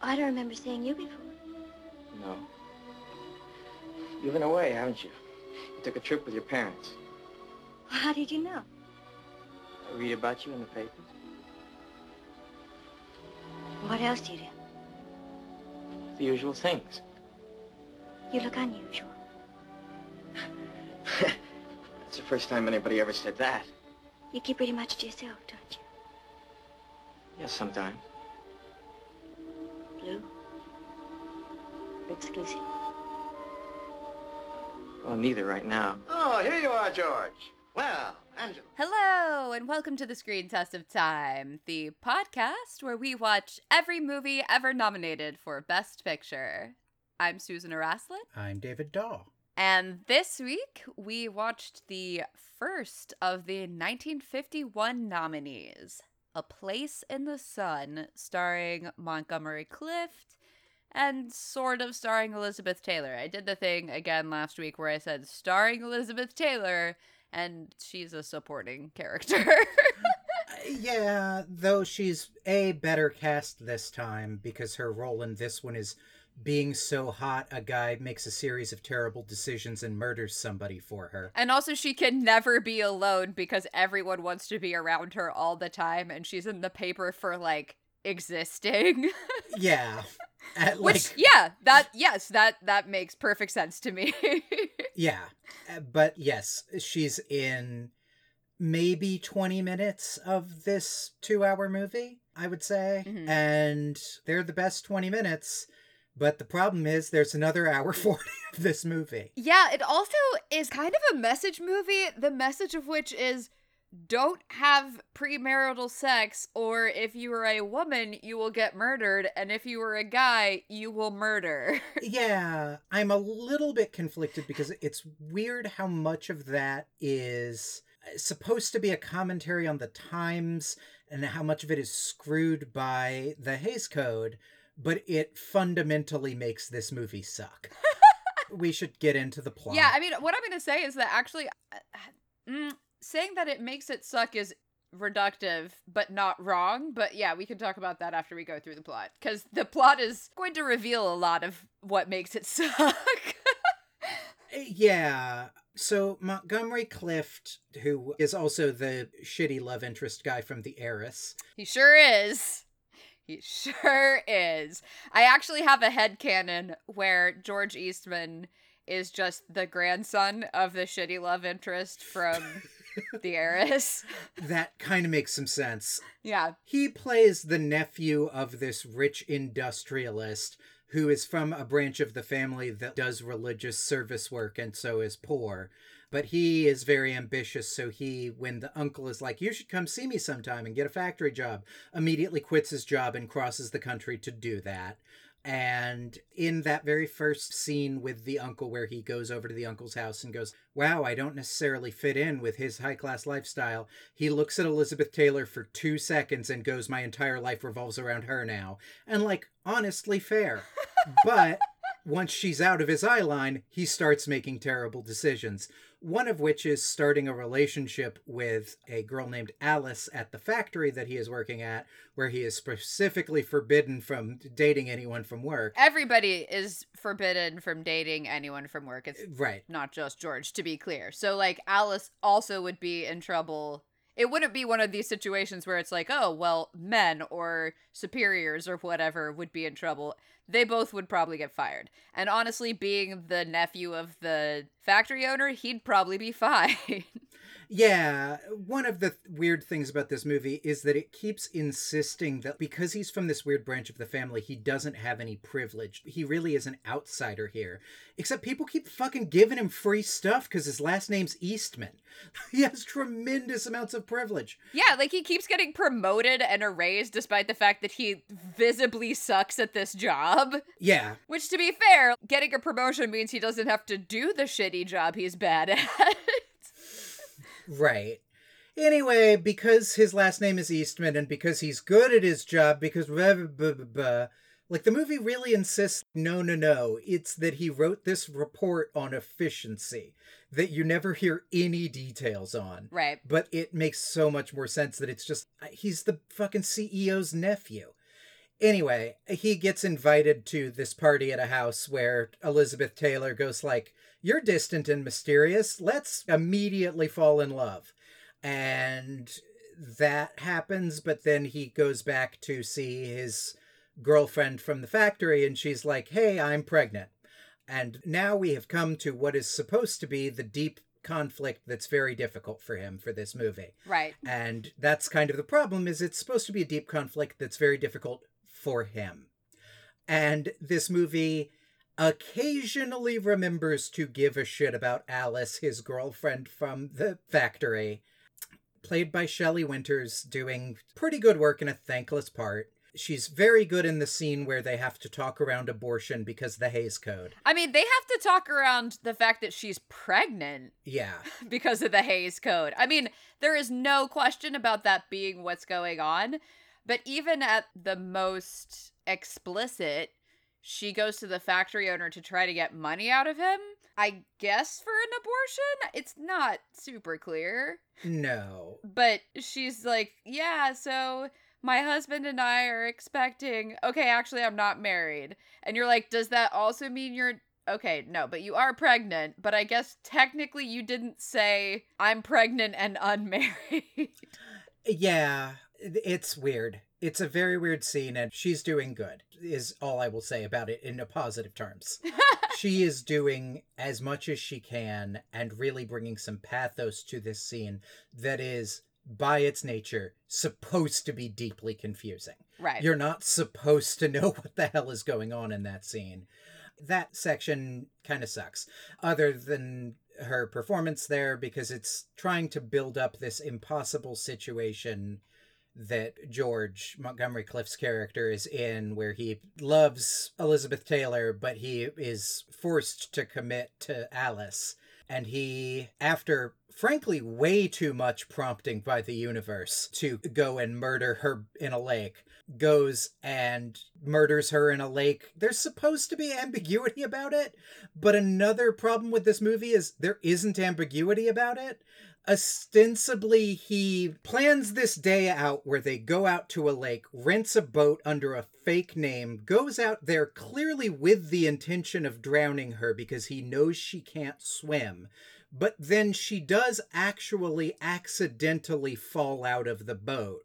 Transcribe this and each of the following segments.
I don't remember seeing you before. No. You've been away, haven't you? You took a trip with your parents. How did you know? I read about you in the papers. What else do you do? The usual things. You look unusual. That's the first time anybody ever said that. You keep pretty much to yourself, don't you? Yes, sometimes. Exclusive? Well, neither right now. Oh, here you are, George. Well, Angela. Hello, and welcome to the Screen Test of Time, the podcast where we watch every movie ever nominated for Best Picture. I'm Susan Araslin, I'm David Daw. and this week we watched the first of the 1951 nominees A Place in the Sun, starring Montgomery Clift and sort of starring Elizabeth Taylor. I did the thing again last week where I said starring Elizabeth Taylor, and she's a supporting character. Yeah, though she's a better cast this time because her role in this one is being so hot a guy makes a series of terrible decisions and murders somebody for her. and also, she can never be alone because everyone wants to be around her all the time, and she's in the paper for like existing. Yeah. At, Which, like, yeah, that, yes, that, that makes perfect sense to me. yeah. Uh, But yes, she's in maybe 20 minutes of this two hour movie, I would say. Mhm. And they're the best 20 minutes. But the problem is, there's another hour 40 of this movie. Yeah, it also is kind of a message movie, the message of which is don't have premarital sex, or if you are a woman, you will get murdered, and if you are a guy, you will murder. yeah, I'm a little bit conflicted because it's weird how much of that is supposed to be a commentary on the times and how much of it is screwed by the Hays Code, but it fundamentally makes this movie suck. we should get into the plot. yeah, I mean, what I'm going to say is that actually, uh, mm, saying that it makes it suck is reductive, but not wrong. But yeah, we can talk about that after we go through the plot, because the plot is going to reveal a lot of what makes it suck. Eh, yeah. So Montgomery Clift, who is also the shitty love interest guy from The Heiress, He sure is. He sure is. I actually have a head headcanon where George Eastman is just the grandson of the shitty love interest from The Heiress. that kind of makes some sense. Yeah. He plays the nephew of this rich industrialist who is from a branch of the family that does religious service work and so is poor. But he is very ambitious, so he, when the uncle is like, You should come see me sometime and get a factory job, immediately quits his job and crosses the country to do that. And in that very first scene with the uncle, where he goes over to the uncle's house and goes, Wow, I don't necessarily fit in with his high class lifestyle, he looks at Elizabeth Taylor for two seconds and goes, My entire life revolves around her now. And, like, honestly fair. but once she's out of his eye line, he starts making terrible decisions. One of which is starting a relationship with a girl named Alice at the factory that he is working at, where he is specifically forbidden from dating anyone from work. Everybody is forbidden from dating anyone from work. It's Right. not just George, to be clear. So, like, Alice also would be in trouble. It wouldn't be one of these situations where it's like, oh, well, men or superiors or whatever would be in trouble. They both would probably get fired. And honestly, being the nephew of the factory owner, he'd probably be fine. Yeah, one of the th- weird things about this movie is that it keeps insisting that because he's from this weird branch of the family, he doesn't have any privilege. He really is an outsider here. Except people keep fucking giving him free stuff because his last name's Eastman. He has tremendous amounts of privilege. yeah, like he keeps getting promoted and a raise despite the fact that he visibly sucks at this job. Yeah, Which, to be fair, getting a promotion means he doesn't have to do the shitty job he's bad at. right. Anyway, because his last name is Eastman and because he's good at his job, because blah, blah, blah, blah, blah, like the movie really insists no, no, no. It's that he wrote this report on efficiency that you never hear any details on. right. But it makes so much more sense that it's just uh, he's the fucking CEO's nephew. Anyway, he gets invited to this party at a house where Elizabeth Taylor goes like, "You're distant and mysterious. Let's immediately fall in love." And that happens, but then he goes back to see his girlfriend from the factory and she's like, "Hey, I'm pregnant." And now we have come to what is supposed to be the deep conflict that's very difficult for him for this movie. Right. And that's kind of the problem is it's supposed to be a deep conflict that's very difficult for him. And this movie occasionally remembers to give a shit about Alice, his girlfriend from the factory, played by Shelley Winters, doing pretty good work in a thankless part. She's very good in the scene where they have to talk around abortion because the Hays Code. I mean, they have to talk around the fact that she's pregnant Yeah. because of the Hays Code. I mean, there is no question about that being what's going on. But even at the most explicit, she goes to the factory owner to try to get money out of him. I guess for an abortion? It's not super clear. No. But she's like, yeah, so my husband and I are expecting. Okay, actually, I'm not married. And you're like, does that also mean you're. Okay, no, but you are pregnant. But I guess technically you didn't say, I'm pregnant and unmarried. Yeah, it's weird. It's a very weird scene, and she's doing good, is all I will say about it in a positive terms. she is doing as much as she can and really bringing some pathos to this scene that is, by its nature, supposed to be deeply confusing. right. You're not supposed to know what the hell is going on in that scene. That section kind of sucks, other than her performance there, because it's trying to build up this impossible situation that George Montgomery Clift's character is in, where he loves Elizabeth Taylor, but he is forced to commit to Alice. And he, after frankly way too much prompting by the universe to go and murder her in a lake, goes and murders her in a lake. There's supposed to be ambiguity about it, but another problem with this movie is there isn't ambiguity about it. Ostensibly, he plans this day out where they go out to a lake, rents a boat under a fake name, goes out there clearly with the intention of drowning her because he knows she can't swim. But then she does actually accidentally fall out of the boat.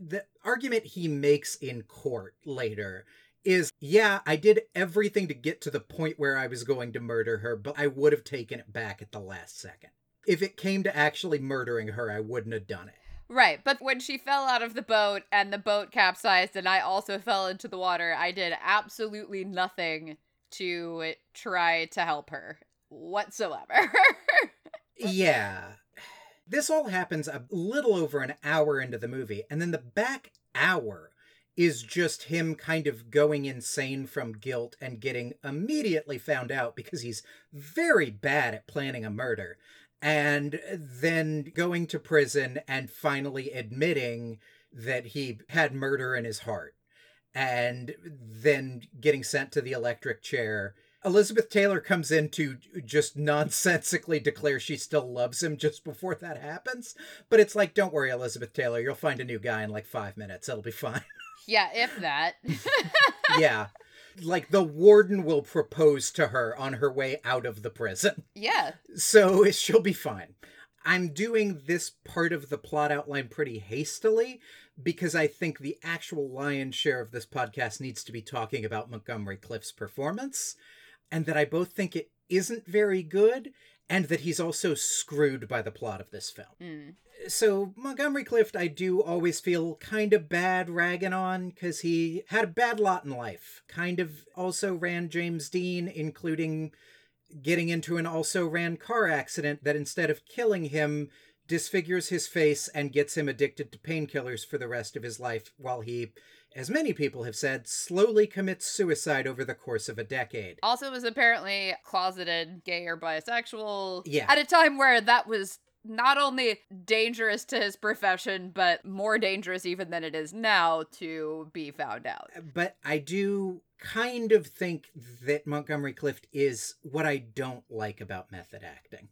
The argument he makes in court later is yeah, I did everything to get to the point where I was going to murder her, but I would have taken it back at the last second. If it came to actually murdering her, I wouldn't have done it. Right, but when she fell out of the boat and the boat capsized and I also fell into the water, I did absolutely nothing to try to help her whatsoever. yeah. This all happens a little over an hour into the movie, and then the back hour is just him kind of going insane from guilt and getting immediately found out because he's very bad at planning a murder. And then going to prison and finally admitting that he had murder in his heart. And then getting sent to the electric chair. Elizabeth Taylor comes in to just nonsensically declare she still loves him just before that happens. But it's like, don't worry, Elizabeth Taylor, you'll find a new guy in like five minutes. It'll be fine. yeah, if that. yeah. Like the warden will propose to her on her way out of the prison. yeah. So she'll be fine. I'm doing this part of the plot outline pretty hastily because I think the actual lion's share of this podcast needs to be talking about Montgomery Clift's performance, and that I both think it isn't very good, and that he's also screwed by the plot of this film. Mm. So, Montgomery Clift, I do always feel kind of bad ragging on because he had a bad lot in life. Kind of also ran James Dean, including getting into an also ran car accident that instead of killing him, disfigures his face and gets him addicted to painkillers for the rest of his life, while he, as many people have said, slowly commits suicide over the course of a decade. Also was apparently closeted gay or bisexual Yeah. at a time where that was not only dangerous to his profession, but more dangerous even than it is now to be found out. But I do kind of think that Montgomery Clift is what I don't like about method acting.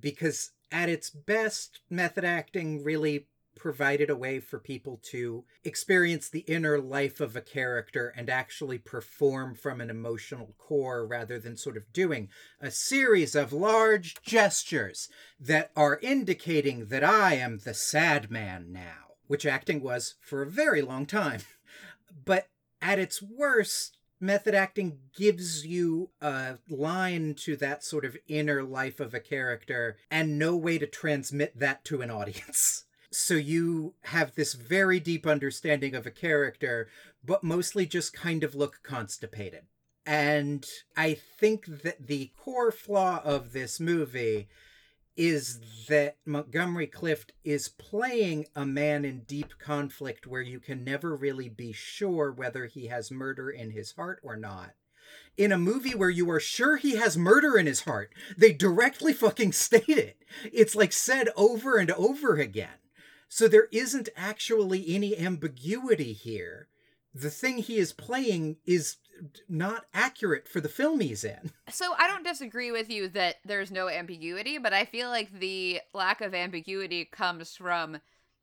Because at its best, method acting really provided a way for people to experience the inner life of a character and actually perform from an emotional core rather than sort of doing a series of large gestures that are indicating that I am the sad man now, which acting was for a very long time. But at its worst, method acting gives you a line to that sort of inner life of a character and no way to transmit that to an audience. So you have this very deep understanding of a character, but mostly just kind of look constipated. And I think that the core flaw of this movie is that Montgomery Clift is playing a man in deep conflict where you can never really be sure whether he has murder in his heart or not. In a movie where you are sure he has murder in his heart, they directly fucking state it. It's like said over and over again. So there isn't actually any ambiguity here. The thing he is playing is not accurate for the film he's in. So I don't disagree with you that there's no ambiguity, but I feel like the lack of ambiguity comes from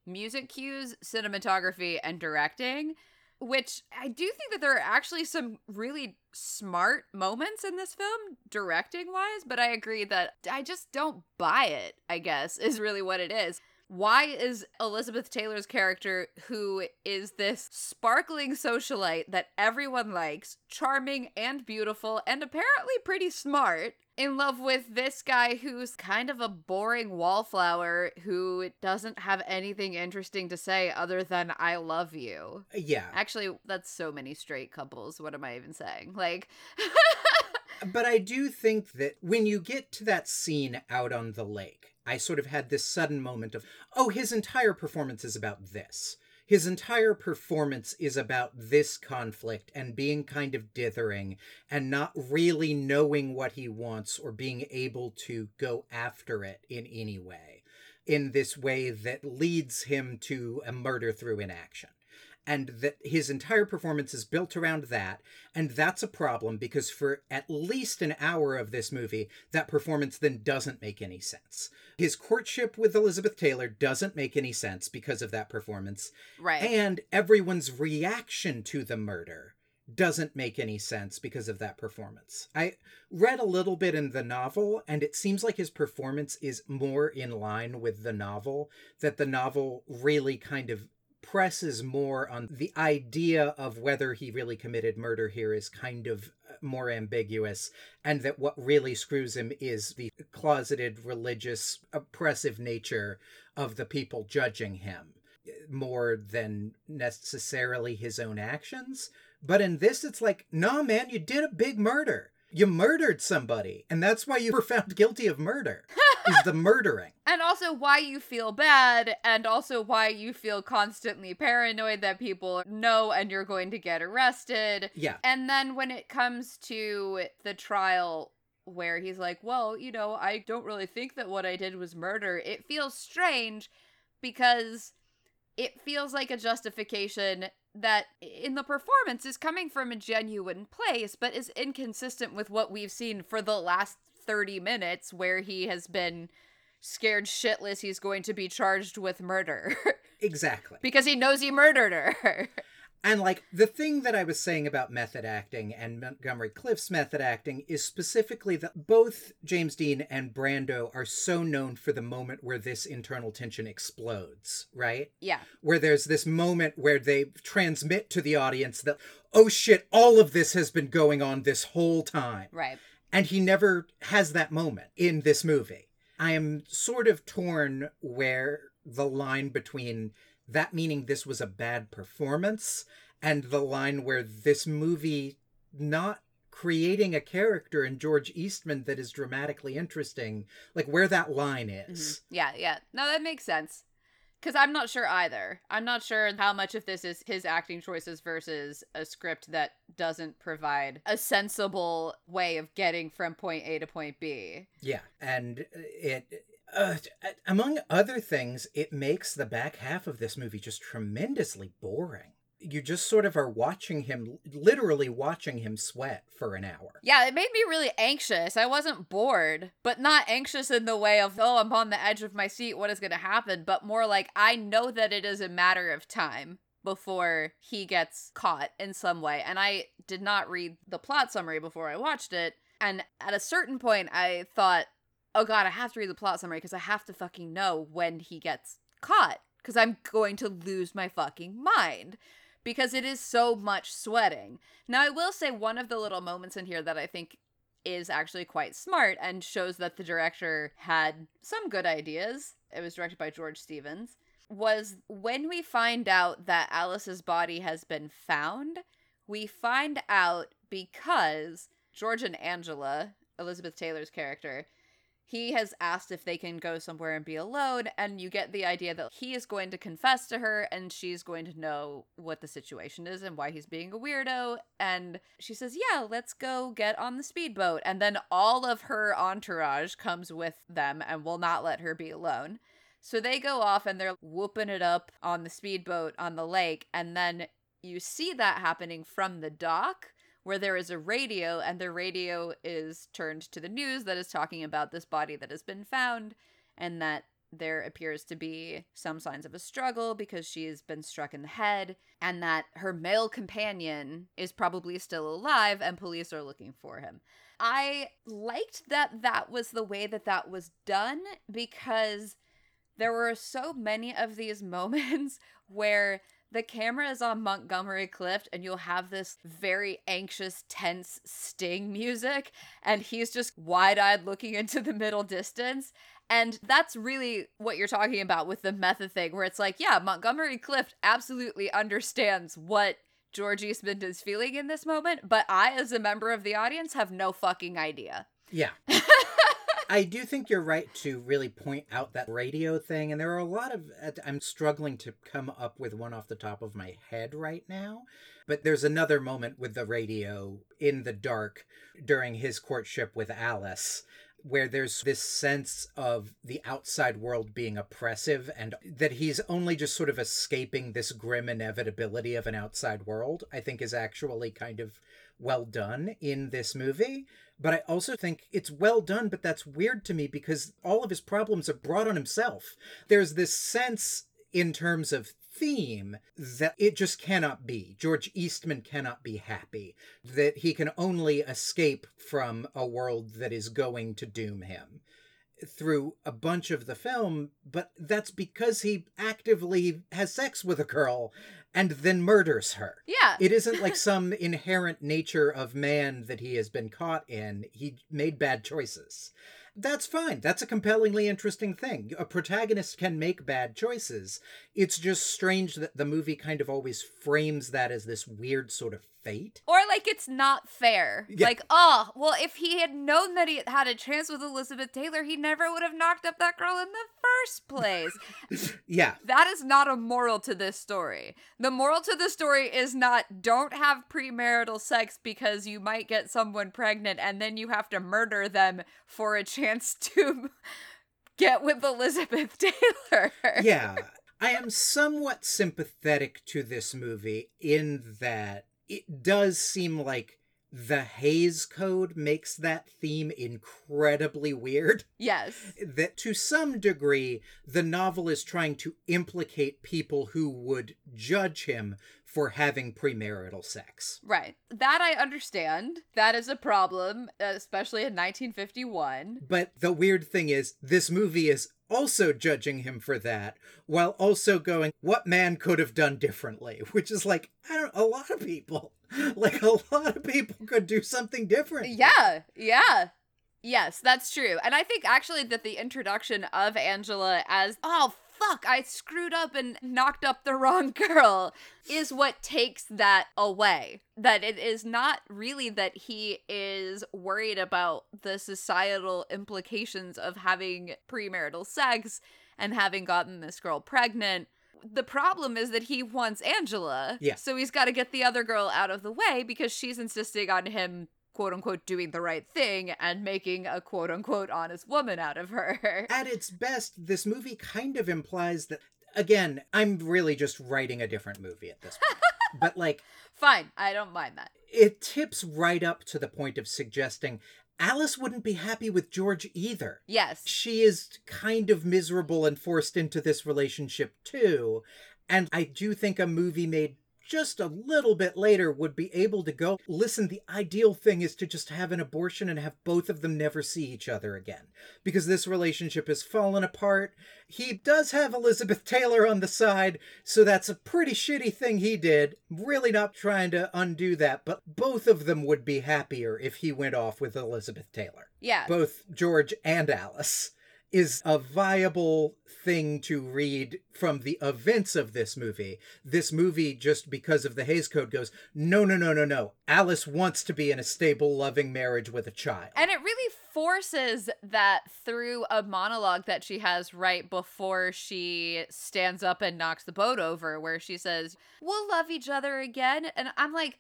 music cues, cinematography, and directing, which I do think that there are actually some really smart moments in this film, directing wise, but I agree that I just don't buy it, I guess, is really what it is why is Elizabeth Taylor's character, who is this sparkling socialite that everyone likes, charming and beautiful, and apparently pretty smart, in love with this guy who's kind of a boring wallflower who doesn't have anything interesting to say other than I love you. Yeah. Actually, that's so many straight couples. What am I even saying? Like But I do think that when you get to that scene out on the lake, I sort of had this sudden moment of, oh, his entire performance is about this. His entire performance is about this conflict and being kind of dithering and not really knowing what he wants or being able to go after it in any way, in this way that leads him to a murder through inaction and that his entire performance is built around that and that's a problem because for at least an hour of this movie that performance then doesn't make any sense. His courtship with elizabeth taylor doesn't make any sense because of that performance. Right. And everyone's reaction to the murder doesn't make any sense because of that performance. I read a little bit in the novel, and it seems like his performance is more in line with the novel, that the novel really kind of presses more on the idea of whether he really committed murder here is kind of uh, more ambiguous, and that what really screws him is the closeted religious oppressive nature of the people judging him more than necessarily his own actions. But in this, it's like, nah, man, you did a big murder. You murdered somebody, and that's why you were found guilty of murder. is the murdering. And also why you feel bad, and also why you feel constantly paranoid that people know and you're going to get arrested. Yeah. And then when it comes to the trial where he's like, well, you know, I don't really think that what I did was murder, it feels strange because it feels like a justification that in the performance is coming from a genuine place, but is inconsistent with what we've seen for the last 30 minutes where he has been scared shitless he's going to be charged with murder. exactly. because he knows he murdered her. And like the thing that I was saying about method acting and Montgomery Clift's method acting is specifically that both James Dean and Brando are so known for the moment where this internal tension explodes, right? Yeah. Where there's this moment where they transmit to the audience that, oh shit, all of this has been going on this whole time. Right. And he never has that moment in this movie. I am sort of torn where the line between that meaning this was a bad performance and the line where this movie not creating a character in George Eastman that is dramatically interesting, like where that line is. Mm-hmm. Yeah, yeah. No, that makes sense. Because I'm not sure either. I'm not sure how much of this is his acting choices versus a script that doesn't provide a sensible way of getting from point A to point B. Yeah, and it uh, among other things, it makes the back half of this movie just tremendously boring. You just sort of are watching him, literally watching him sweat for an hour. Yeah, it made me really anxious. I wasn't bored, but not anxious in the way of, oh, I'm on the edge of my seat, what is going to happen? But more like, I know that it is a matter of time before he gets caught in some way. And I did not read the plot summary before I watched it. And at a certain point, I thought, oh god, I have to read the plot summary because I have to fucking know when he gets caught because I'm going to lose my fucking mind because it is so much sweating. Now, I will say one of the little moments in here that I think is actually quite smart and shows that the director had some good ideas. It was directed by George Stevens. Was when we find out that Alice's body has been found, we find out because George and Angela, Elizabeth Taylor's character, he has asked if they can go somewhere and be alone and you get the idea that he is going to confess to her and she's going to know what the situation is and why he's being a weirdo and she says yeah let's go get on the speedboat and then all of her entourage comes with them and will not let her be alone. So they go off and they're whooping it up on the speedboat on the lake and then you see that happening from the dock where there is a radio and the radio is turned to the news that is talking about this body that has been found and that there appears to be some signs of a struggle because she's been struck in the head and that her male companion is probably still alive and police are looking for him. I liked that that was the way that that was done because there were so many of these moments where the camera is on Montgomery Clift, and you'll have this very anxious, tense sting music, and he's just wide eyed looking into the middle distance. And that's really what you're talking about with the method thing, where it's like, yeah, Montgomery Clift absolutely understands what George Eastman is feeling in this moment, but I, as a member of the audience, have no fucking idea. Yeah. I do think you're right to really point out that radio thing, and there are a lot of. I'm struggling to come up with one off the top of my head right now, but there's another moment with the radio in the dark during his courtship with Alice where there's this sense of the outside world being oppressive and that he's only just sort of escaping this grim inevitability of an outside world, I think is actually kind of well done in this movie. But I also think it's well done, but that's weird to me because all of his problems are brought on himself. There's this sense in terms of theme that it just cannot be. George Eastman cannot be happy, that he can only escape from a world that is going to doom him through a bunch of the film, but that's because he actively has sex with a girl and then murders her. Yeah. It isn't like some inherent nature of man that he has been caught in. He made bad choices. That's fine. That's a compellingly interesting thing. A protagonist can make bad choices. It's just strange that the movie kind of always frames that as this weird sort of fate. Or like it's not fair. Yeah. Like, oh, well, if he had known that he had a chance with Elizabeth Taylor, he never would have knocked up that girl in the first place. Yeah. that is not a moral to this story. The moral to the story is not don't have premarital sex because you might get someone pregnant and then you have to murder them for a chance to get with Elizabeth Taylor. yeah. I am somewhat sympathetic to this movie in that it does seem like the Hays Code makes that theme incredibly weird. Yes. That to some degree, the novel is trying to implicate people who would judge him for having premarital sex. Right. That I understand. That is a problem, especially in 1951. But the weird thing is, this movie is also judging him for that, while also going, what man could have done differently? Which is like, I don't a lot of people. Like a lot of people could do something different. Yeah, yeah. Yes, that's true. And I think actually that the introduction of Angela as, oh, fuck, I screwed up and knocked up the wrong girl is what takes that away. That it is not really that he is worried about the societal implications of having premarital sex and having gotten this girl pregnant. The problem is that he wants Angela. Yeah. So he's got to get the other girl out of the way because she's insisting on him quote unquote doing the right thing and making a quote unquote honest woman out of her. At its best, this movie kind of implies that again, I'm really just writing a different movie at this point. but like Fine, I don't mind that. it tips right up to the point of suggesting Alice wouldn't be happy with George either. Yes. She is kind of miserable and forced into this relationship too. And I do think a movie made just a little bit later would be able to go, listen, the ideal thing is to just have an abortion and have both of them never see each other again. Because this relationship has fallen apart. He does have Elizabeth Taylor on the side, so that's a pretty shitty thing he did. Really not trying to undo that, but both of them would be happier if he went off with Elizabeth Taylor Yeah. both George and Alice is a viable thing to read from the events of this movie. This movie, just because of the Hays Code, goes, no, no, no, no, no. Alice wants to be in a stable, loving marriage with a child. And it really forces that through a monologue that she has right before she stands up and knocks the boat over, where she says, We'll love each other again. And I'm like,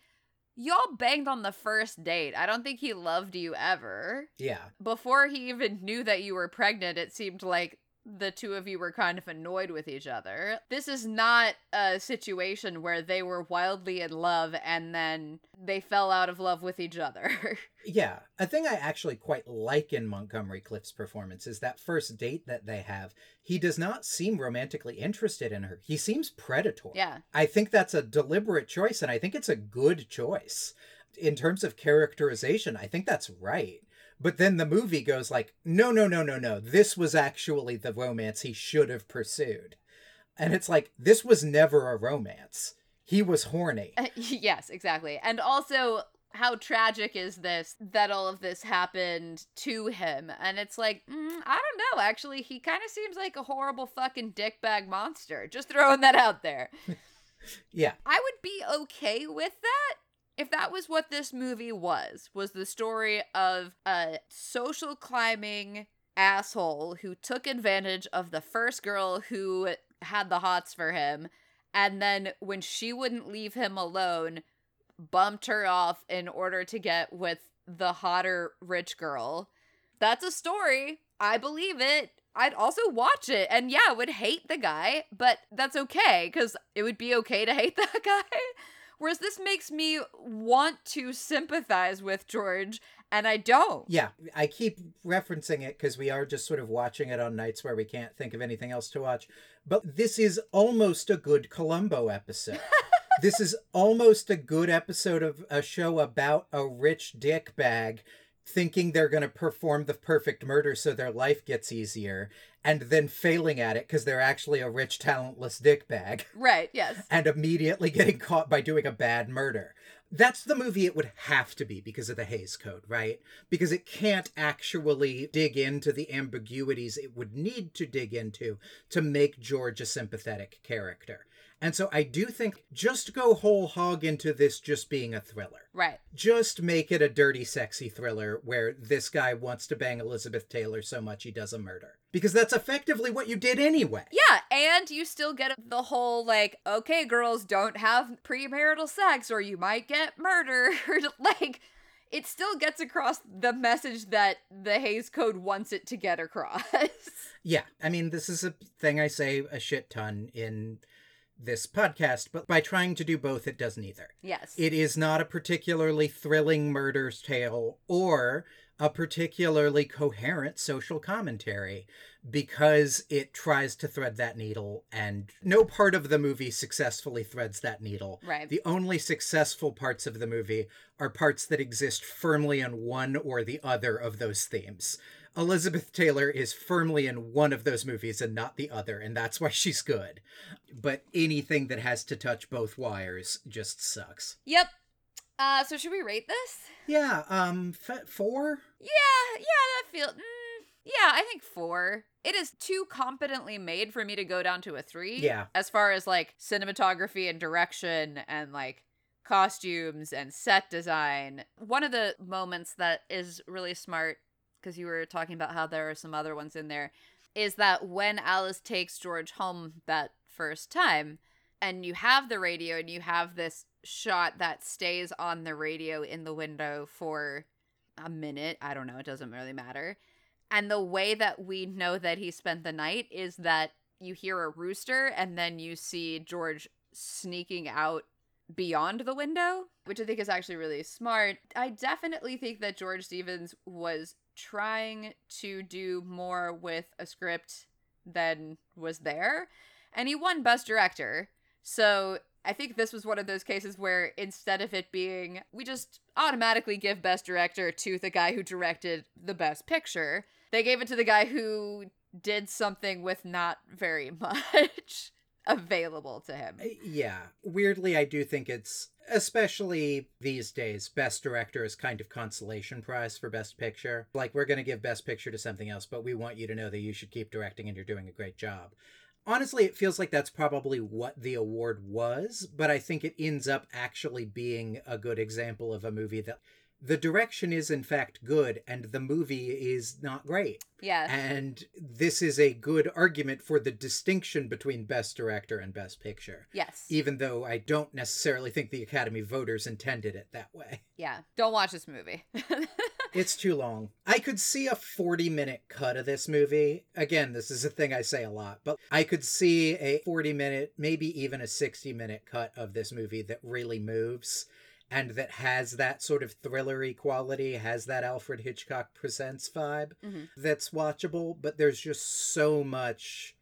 Y'all banged on the first date. I don't think he loved you ever. yeah. Before he even knew that you were pregnant, it seemed like the two of you were kind of annoyed with each other. This is not a situation where they were wildly in love and then they fell out of love with each other. Yeah. A thing I actually quite like in Montgomery Clift's performance is that first date that they have. He does not seem romantically interested in her. He seems predatory. yeah. I think that's a deliberate choice, and I think it's a good choice. In terms of characterization, I think that's right. But then the movie goes like, no, no, no, no, no. This was actually the romance he should have pursued. And it's like, this was never a romance. He was horny. Uh, yes, exactly. And also, how tragic is this that all of this happened to him? And it's like, mm, I don't know. Actually, he kind of seems like a horrible fucking dickbag monster. Just throwing that out there. Yeah. I would be okay with that if that was what this movie was. Was the story of a social climbing asshole who took advantage of the first girl who had the hots for him and then when she wouldn't leave him alone bumped her off in order to get with the hotter rich girl. That's a story. I believe it. I'd also watch it and yeah, would hate the guy, but that's okay cuz it would be okay to hate that guy. Whereas this makes me want to sympathize with George and I don't. Yeah. I keep referencing it because we are just sort of watching it on nights where we can't think of anything else to watch. But this is almost a good Columbo episode. this is almost a good episode of a show about a rich dick bag thinking they're going to perform the perfect murder so their life gets easier and then failing at it because they're actually a rich talentless dick bag Right, yes. and immediately getting caught by doing a bad murder. That's the movie it would have to be because of the Hays Code, right? Because it can't actually dig into the ambiguities it would need to dig into to make George a sympathetic character. And so I do think just go whole hog into this just being a thriller. Right. Just make it a dirty, sexy thriller where this guy wants to bang Elizabeth Taylor so much he does a murder. Because that's effectively what you did anyway. Yeah, and you still get the whole like, okay, girls don't have premarital sex or you might get murdered. like, it still gets across the message that the Hays Code wants it to get across. Yeah, I mean, this is a thing I say a shit ton in this podcast, but by trying to do both, it does neither. yes. It is not a particularly thrilling murder's tale or a particularly coherent social commentary because it tries to thread that needle, and no part of the movie successfully threads that needle. Right. The only successful parts of the movie are parts that exist firmly in one or the other of those themes. Elizabeth Taylor is firmly in one of those movies and not the other, and that's why she's good. But anything that has to touch both wires just sucks. yep. Uh, so should we rate this? Yeah, um, f- four? Yeah, yeah, that feel. Mm, yeah, I think four. It is too competently made for me to go down to a three. Yeah. As far as like cinematography and direction and like costumes and set design. One of the moments that is really smart, because you were talking about how there are some other ones in there, is that when Alice takes George home that first time, and you have the radio and you have this shot that stays on the radio in the window for a minute. I don't know. It doesn't really matter. And the way that we know that he spent the night is that you hear a rooster and then you see George sneaking out beyond the window, which I think is actually really smart. I definitely think that George Stevens was trying to do more with a script than was there, and he won Best Director. So I think this was one of those cases where instead of it being, we just automatically give Best Director to the guy who directed the Best Picture, they gave it to the guy who did something with not very much available to him. Uh, Yeah. Weirdly, I do think it's, especially these days, Best Director is kind of consolation prize for Best Picture. Like, we're going to give Best Picture to something else, but we want you to know that you should keep directing and you're doing a great job. Honestly, it feels like that's probably what the award was, but I think it ends up actually being a good example of a movie that the direction is in fact good and the movie is not great. Yeah. And this is a good argument for the distinction between Best Director and Best Picture, yes. even though I don't necessarily think the Academy voters intended it that way. Yeah. Don't watch this movie. It's too long. I could see a 40 minute cut of this movie. Again, this is a thing I say a lot, but I could see a 40 minute, maybe even a 60 minute cut of this movie that really moves and that has that sort of thrillery quality, has that Alfred Hitchcock Presents vibe Mhm. that's watchable, but there's just so much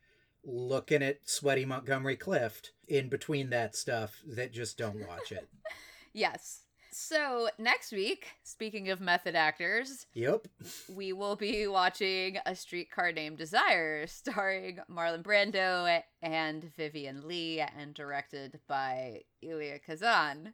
looking at sweaty Montgomery Clift in between that stuff that just don't watch it. yes. So, next week, speaking of method actors, yep. we will be watching A Streetcar Named Desire, starring Marlon Brando and Vivien Leigh, and directed by Elia Kazan.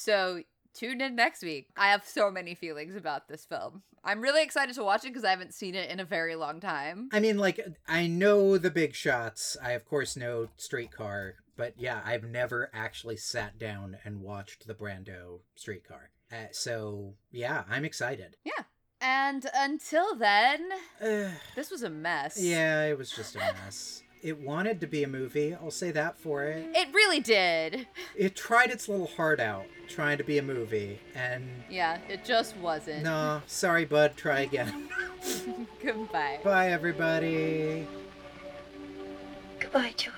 So, tune in next week. I have so many feelings about this film. I'm really excited to watch it because I haven't seen it in a very long time. I mean, like, I know the big shots. I, of course, know Streetcar, but yeah, I've never actually sat down and watched the Brando Streetcar. Uh, so, yeah, I'm excited. Yeah. And until then, Uh, this was a mess. yeah, it was just a mess. It wanted to be a movie, I'll say that for it. It really did. It tried its little heart out trying to be a movie, and Yeah, it just wasn't. no, sorry, bud, try again. Goodbye. Bye, everybody. Goodbye, George.